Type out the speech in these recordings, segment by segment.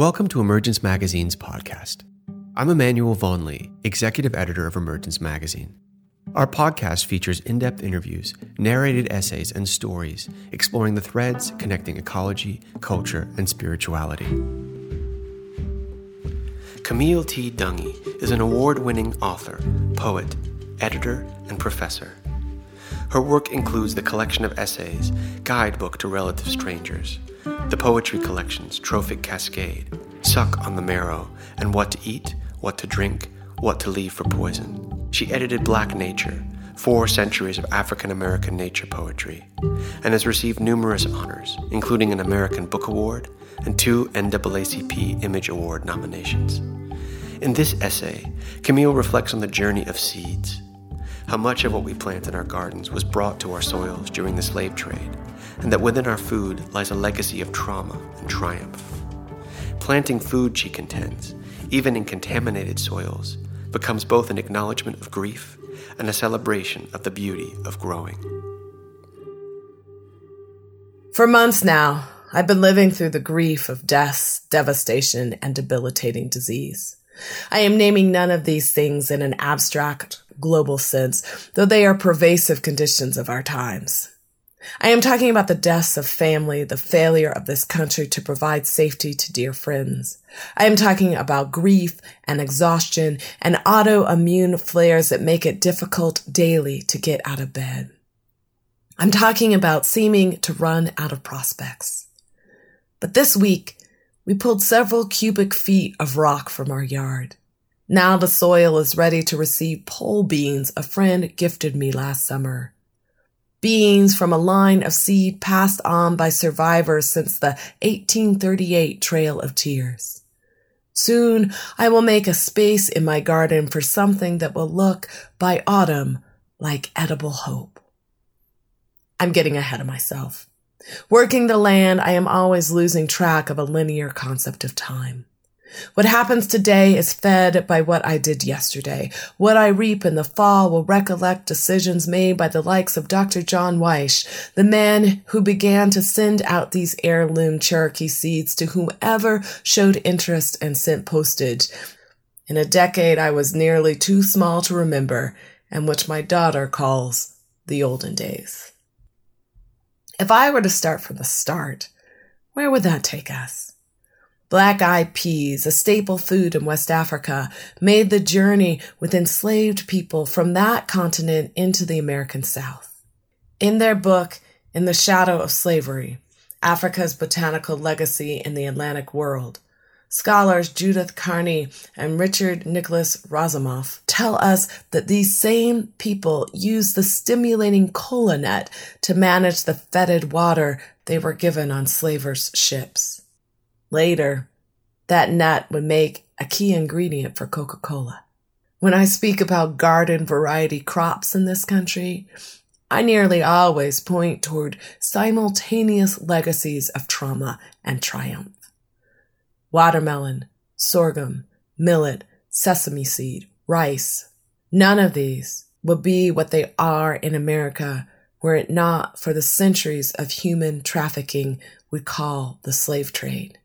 Welcome to Emergence Magazine's podcast. I'm Emmanuel Vaughan-Lee, executive editor of Emergence Magazine. Our podcast features in depth interviews, narrated essays, and stories exploring the threads connecting ecology, culture, and spirituality. Camille T. Dungy is an award winning author, poet, editor, and professor. Her work includes the collection of essays, Guidebook to Relative Strangers, the poetry collections Trophic Cascade, Suck on the Marrow, and What to Eat, What to Drink, What to Leave for Poison. She edited Black Nature, four centuries of African American nature poetry, and has received numerous honors, including an American Book Award and two NAACP Image Award nominations. In this essay, Camille reflects on the journey of seeds how much of what we plant in our gardens was brought to our soils during the slave trade, and that within our food lies a legacy of trauma and triumph. Planting food, she contends, even in contaminated soils, becomes both an acknowledgement of grief and a celebration of the beauty of growing. For months now, I've been living through the grief of death, devastation, and debilitating disease. I am naming none of these things in an abstract, global sense, though they are pervasive conditions of our times. I am talking about the deaths of family, the failure of this country to provide safety to dear friends. I am talking about grief and exhaustion and autoimmune flares that make it difficult daily to get out of bed. I'm talking about seeming to run out of prospects. But this week, we pulled several cubic feet of rock from our yard. Now the soil is ready to receive pole beans a friend gifted me last summer. Beans from a line of seed passed on by survivors since the 1838 Trail of Tears. Soon I will make a space in my garden for something that will look by autumn like edible hope. I'm getting ahead of myself. Working the land, I am always losing track of a linear concept of time. What happens today is fed by what I did yesterday. What I reap in the fall will recollect decisions made by the likes of Dr. John Wyche, the man who began to send out these heirloom Cherokee seeds to whomever showed interest and sent postage. In a decade I was nearly too small to remember, and which my daughter calls the olden days. If I were to start from the start, where would that take us? Black eyed peas, a staple food in West Africa, made the journey with enslaved people from that continent into the American South. In their book, In the Shadow of Slavery, Africa's Botanical Legacy in the Atlantic World, scholars Judith Carney and Richard Nicholas Rosomoff tell us that these same people used the stimulating cola nut to manage the fetid water they were given on slavers' ships. Later, that nut would make a key ingredient for Coca Cola. When I speak about garden variety crops in this country, I nearly always point toward simultaneous legacies of trauma and triumph. Watermelon, sorghum, millet, sesame seed, rice. None of these would be what they are in America were it not for the centuries of human trafficking we call the slave trade.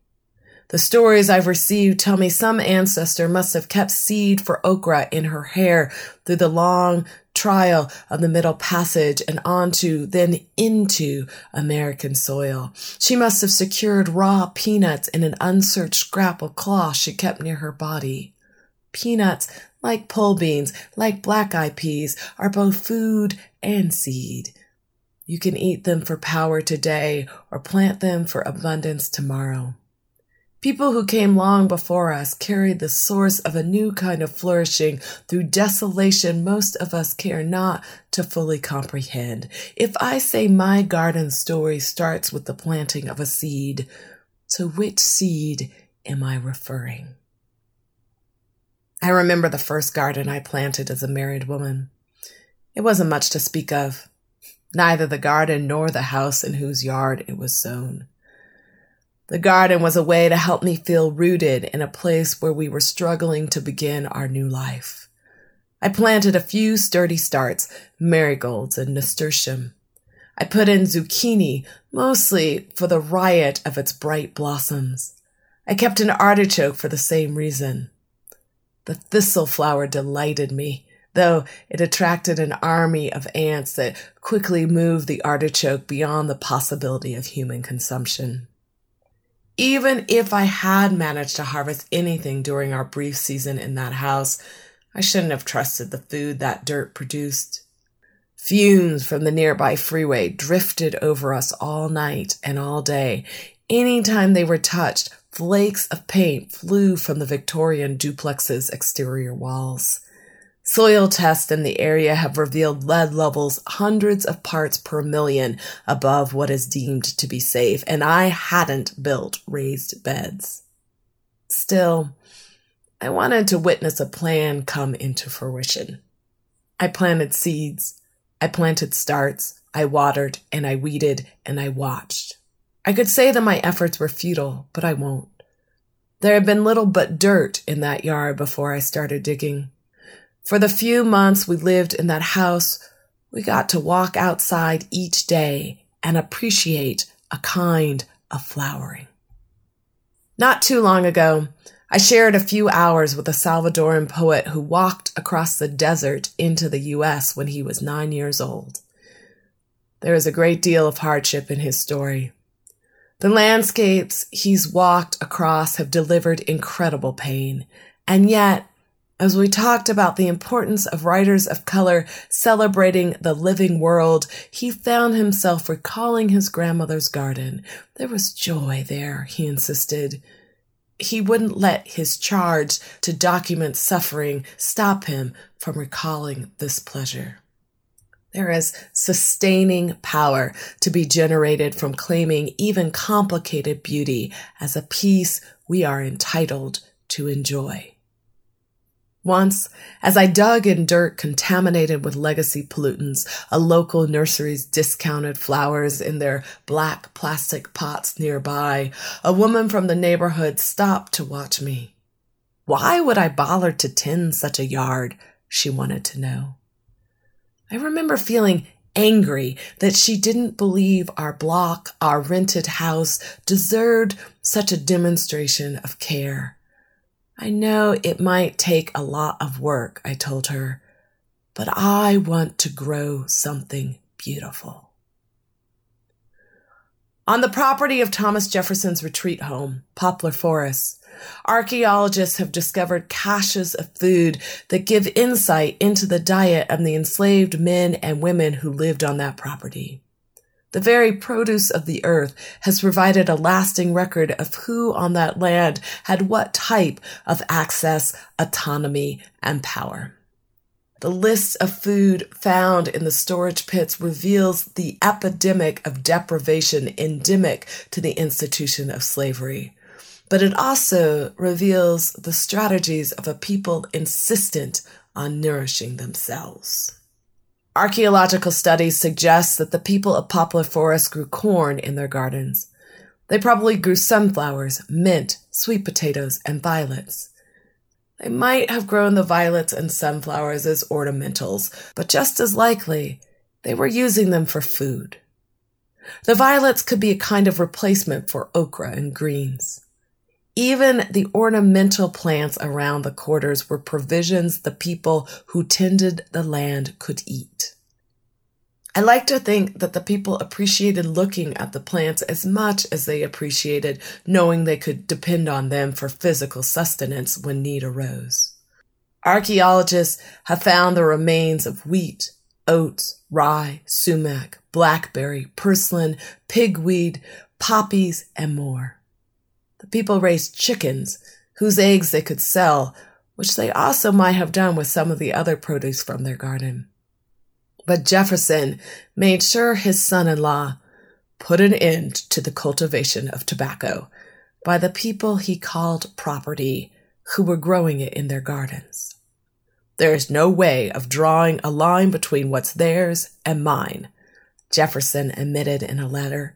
The stories I've received tell me some ancestor must have kept seed for okra in her hair through the long trial of the Middle Passage and onto, then into American soil. She must have secured raw peanuts in an unsearched scrap of cloth she kept near her body. Peanuts, like pole beans, like black eyed peas, are both food and seed. You can eat them for power today or plant them for abundance tomorrow. People who came long before us carried the source of a new kind of flourishing through desolation most of us care not to fully comprehend. If I say my garden story starts with the planting of a seed, to which seed am I referring? I remember the first garden I planted as a married woman. It wasn't much to speak of, neither the garden nor the house in whose yard it was sown. The garden was a way to help me feel rooted in a place where we were struggling to begin our new life. I planted a few sturdy starts, marigolds and nasturtium. I put in zucchini, mostly for the riot of its bright blossoms. I kept an artichoke for the same reason. The thistle flower delighted me, though it attracted an army of ants that quickly moved the artichoke beyond the possibility of human consumption. Even if I had managed to harvest anything during our brief season in that house, I shouldn't have trusted the food that dirt produced. Fumes from the nearby freeway drifted over us all night and all day. Anytime they were touched, Flakes of paint flew from the Victorian duplex's exterior walls. Soil tests in the area have revealed lead levels hundreds of parts per million above what is deemed to be safe, and I hadn't built raised beds. Still, I wanted to witness a plan come into fruition. I planted seeds. I planted starts. I watered and I weeded and I watched. I could say that my efforts were futile, but I won't. There had been little but dirt in that yard before I started digging. For the few months we lived in that house, we got to walk outside each day and appreciate a kind of flowering. Not too long ago, I shared a few hours with a Salvadoran poet who walked across the desert into the U.S. when he was nine years old. There is a great deal of hardship in his story. The landscapes he's walked across have delivered incredible pain. And yet, as we talked about the importance of writers of color celebrating the living world, he found himself recalling his grandmother's garden. There was joy there, he insisted. He wouldn't let his charge to document suffering stop him from recalling this pleasure. There is sustaining power to be generated from claiming even complicated beauty as a piece we are entitled to enjoy. Once, as I dug in dirt contaminated with legacy pollutants, a local nursery's discounted flowers in their black plastic pots nearby, a woman from the neighborhood stopped to watch me. Why would I bother to tend such a yard? She wanted to know. I remember feeling angry that she didn't believe our block, our rented house, deserved such a demonstration of care. I know it might take a lot of work, I told her, but I want to grow something beautiful. On the property of Thomas Jefferson's retreat home, Poplar Forest, Archaeologists have discovered caches of food that give insight into the diet of the enslaved men and women who lived on that property. The very produce of the earth has provided a lasting record of who on that land had what type of access, autonomy, and power. The list of food found in the storage pits reveals the epidemic of deprivation endemic to the institution of slavery but it also reveals the strategies of a people insistent on nourishing themselves. Archaeological studies suggest that the people of Poplar Forest grew corn in their gardens. They probably grew sunflowers, mint, sweet potatoes, and violets. They might have grown the violets and sunflowers as ornamentals, but just as likely, they were using them for food. The violets could be a kind of replacement for okra and greens. Even the ornamental plants around the quarters were provisions the people who tended the land could eat. I like to think that the people appreciated looking at the plants as much as they appreciated knowing they could depend on them for physical sustenance when need arose. Archaeologists have found the remains of wheat, oats, rye, sumac, blackberry, purslane, pigweed, poppies, and more. The people raised chickens, whose eggs they could sell, which they also might have done with some of the other produce from their garden. But Jefferson made sure his son-in-law put an end to the cultivation of tobacco by the people he called property who were growing it in their gardens. There is no way of drawing a line between what's theirs and mine, Jefferson admitted in a letter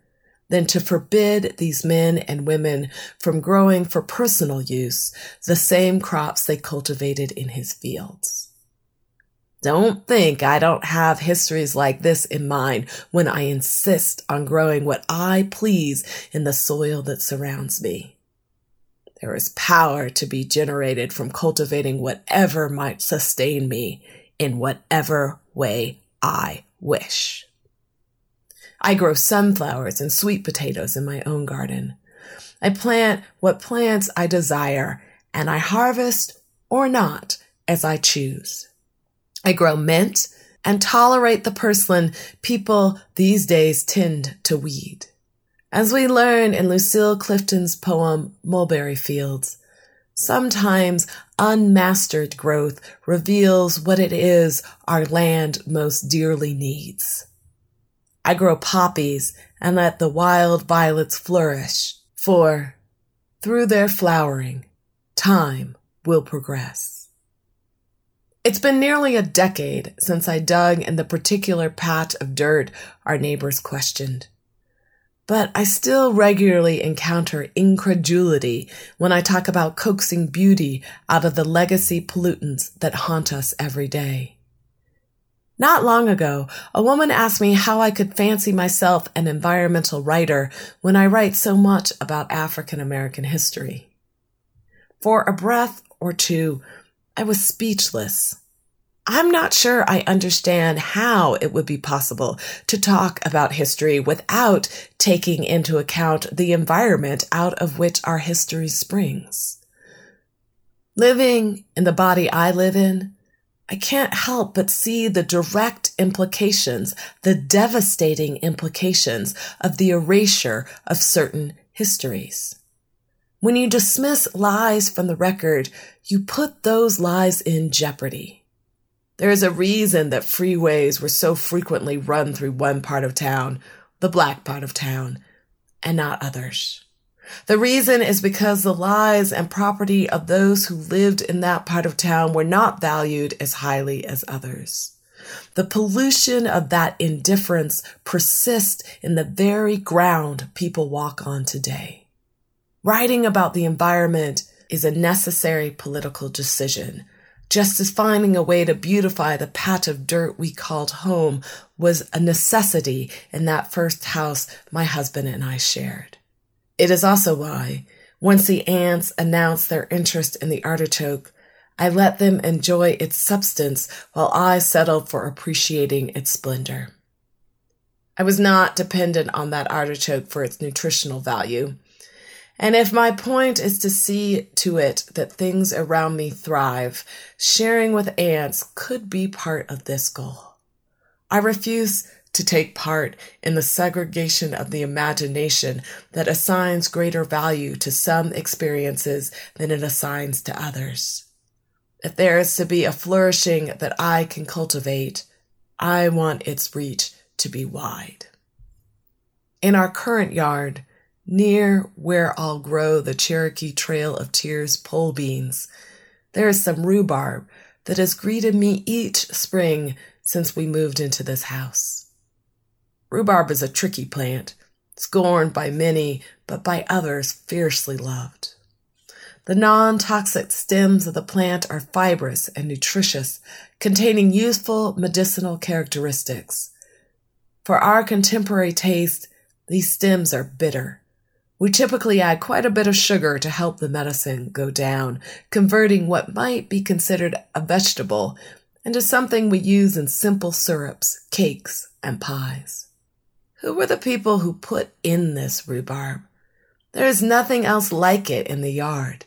than to forbid these men and women from growing for personal use the same crops they cultivated in his fields. Don't think I don't have histories like this in mind when I insist on growing what I please in the soil that surrounds me. there is power to be generated from cultivating whatever might sustain me in whatever way I wish. I grow sunflowers and sweet potatoes in my own garden. I plant what plants I desire and I harvest or not as I choose. I grow mint and tolerate the purslane people these days tend to weed. As we learn in Lucille Clifton's poem Mulberry Fields, sometimes unmastered growth reveals what it is our land most dearly needs. I grow poppies and let the wild violets flourish, for through their flowering, time will progress. It's been nearly a decade since I dug in the particular patch of dirt our neighbors questioned. But I still regularly encounter incredulity when I talk about coaxing beauty out of the legacy pollutants that haunt us every day. Not long ago, a woman asked me how I could fancy myself an environmental writer when I write so much about African American history. For a breath or two, I was speechless. I'm not sure I understand how it would be possible to talk about history without taking into account the environment out of which our history springs. Living in the body I live in, I can't help but see the direct implications, the devastating implications of the erasure of certain histories. When you dismiss lies from the record, you put those lies in jeopardy. There is a reason that freeways were so frequently run through one part of town, the black part of town, and not others. The reason is because the lives and property of those who lived in that part of town were not valued as highly as others. The pollution of that indifference persists in the very ground people walk on today. Writing about the environment is a necessary political decision, just as finding a way to beautify the patch of dirt we called home was a necessity in that first house my husband and I shared. It is also why, once the ants announced their interest in the artichoke, I let them enjoy its substance while I settled for appreciating its splendor. I was not dependent on that artichoke for its nutritional value. And if my point is to see to it that things around me thrive, sharing with ants could be part of this goal. I refuse to take part in the segregation of the imagination that assigns greater value to some experiences than it assigns to others. If there is to be a flourishing that I can cultivate, I want its reach to be wide. In our current yard, Near where I'll grow the Cherokee Trail of Tears pole beans, there is some rhubarb that has greeted me each spring since we moved into this house. Rhubarb is a tricky plant, scorned by many, but by others fiercely loved. The non toxic stems of the plant are fibrous and nutritious, containing useful medicinal characteristics. For our contemporary taste, these stems are bitter. We typically add quite a bit of sugar to help the medicine go down, converting what might be considered a vegetable into something we use in simple syrups, cakes, and pies. Who were the people who put in this rhubarb? There is nothing else like it in the yard.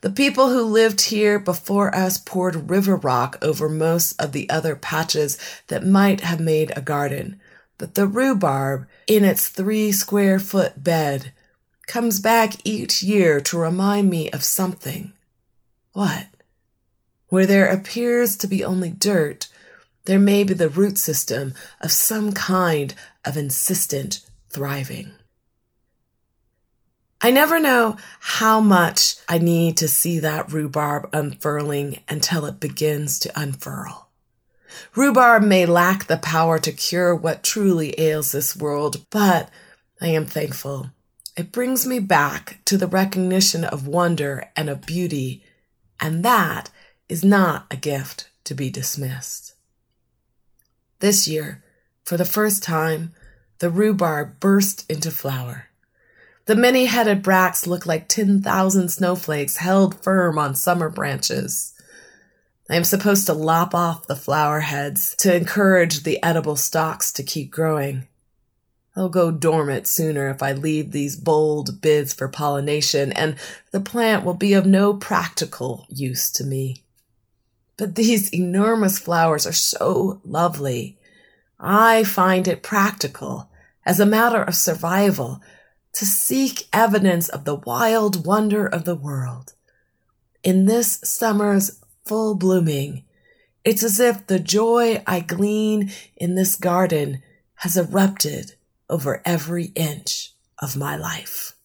The people who lived here before us poured river rock over most of the other patches that might have made a garden. But the rhubarb, in its three square foot bed, comes back each year to remind me of something. What? Where there appears to be only dirt, there may be the root system of some kind of insistent thriving. I never know how much I need to see that rhubarb unfurling until it begins to unfurl. Rhubarb may lack the power to cure what truly ails this world, but I am thankful it brings me back to the recognition of wonder and of beauty, and that is not a gift to be dismissed. This year, for the first time, the rhubarb burst into flower. The many headed bracts look like 10,000 snowflakes held firm on summer branches. I am supposed to lop off the flower heads to encourage the edible stalks to keep growing. They'll go dormant sooner if I leave these bold bids for pollination, and the plant will be of no practical use to me. But these enormous flowers are so lovely. I find it practical, as a matter of survival, to seek evidence of the wild wonder of the world. In this summer's full blooming, it's as if the joy I glean in this garden has erupted over every inch of my life.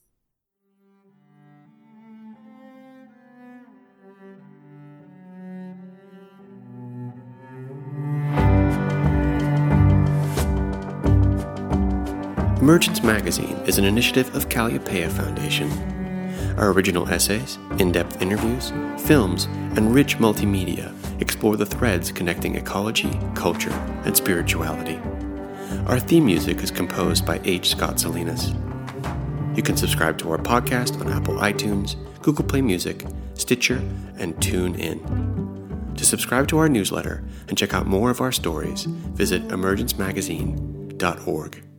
Emergence Magazine is an initiative of Kalliopeia Foundation. Our original essays, in depth interviews, films, and rich multimedia explore the threads connecting ecology, culture, and spirituality. Our theme music is composed by H. Scott Salinas. You can subscribe to our podcast on Apple iTunes, Google Play Music, Stitcher, and TuneIn. To subscribe to our newsletter and check out more of our stories, visit emergencemagazine.org.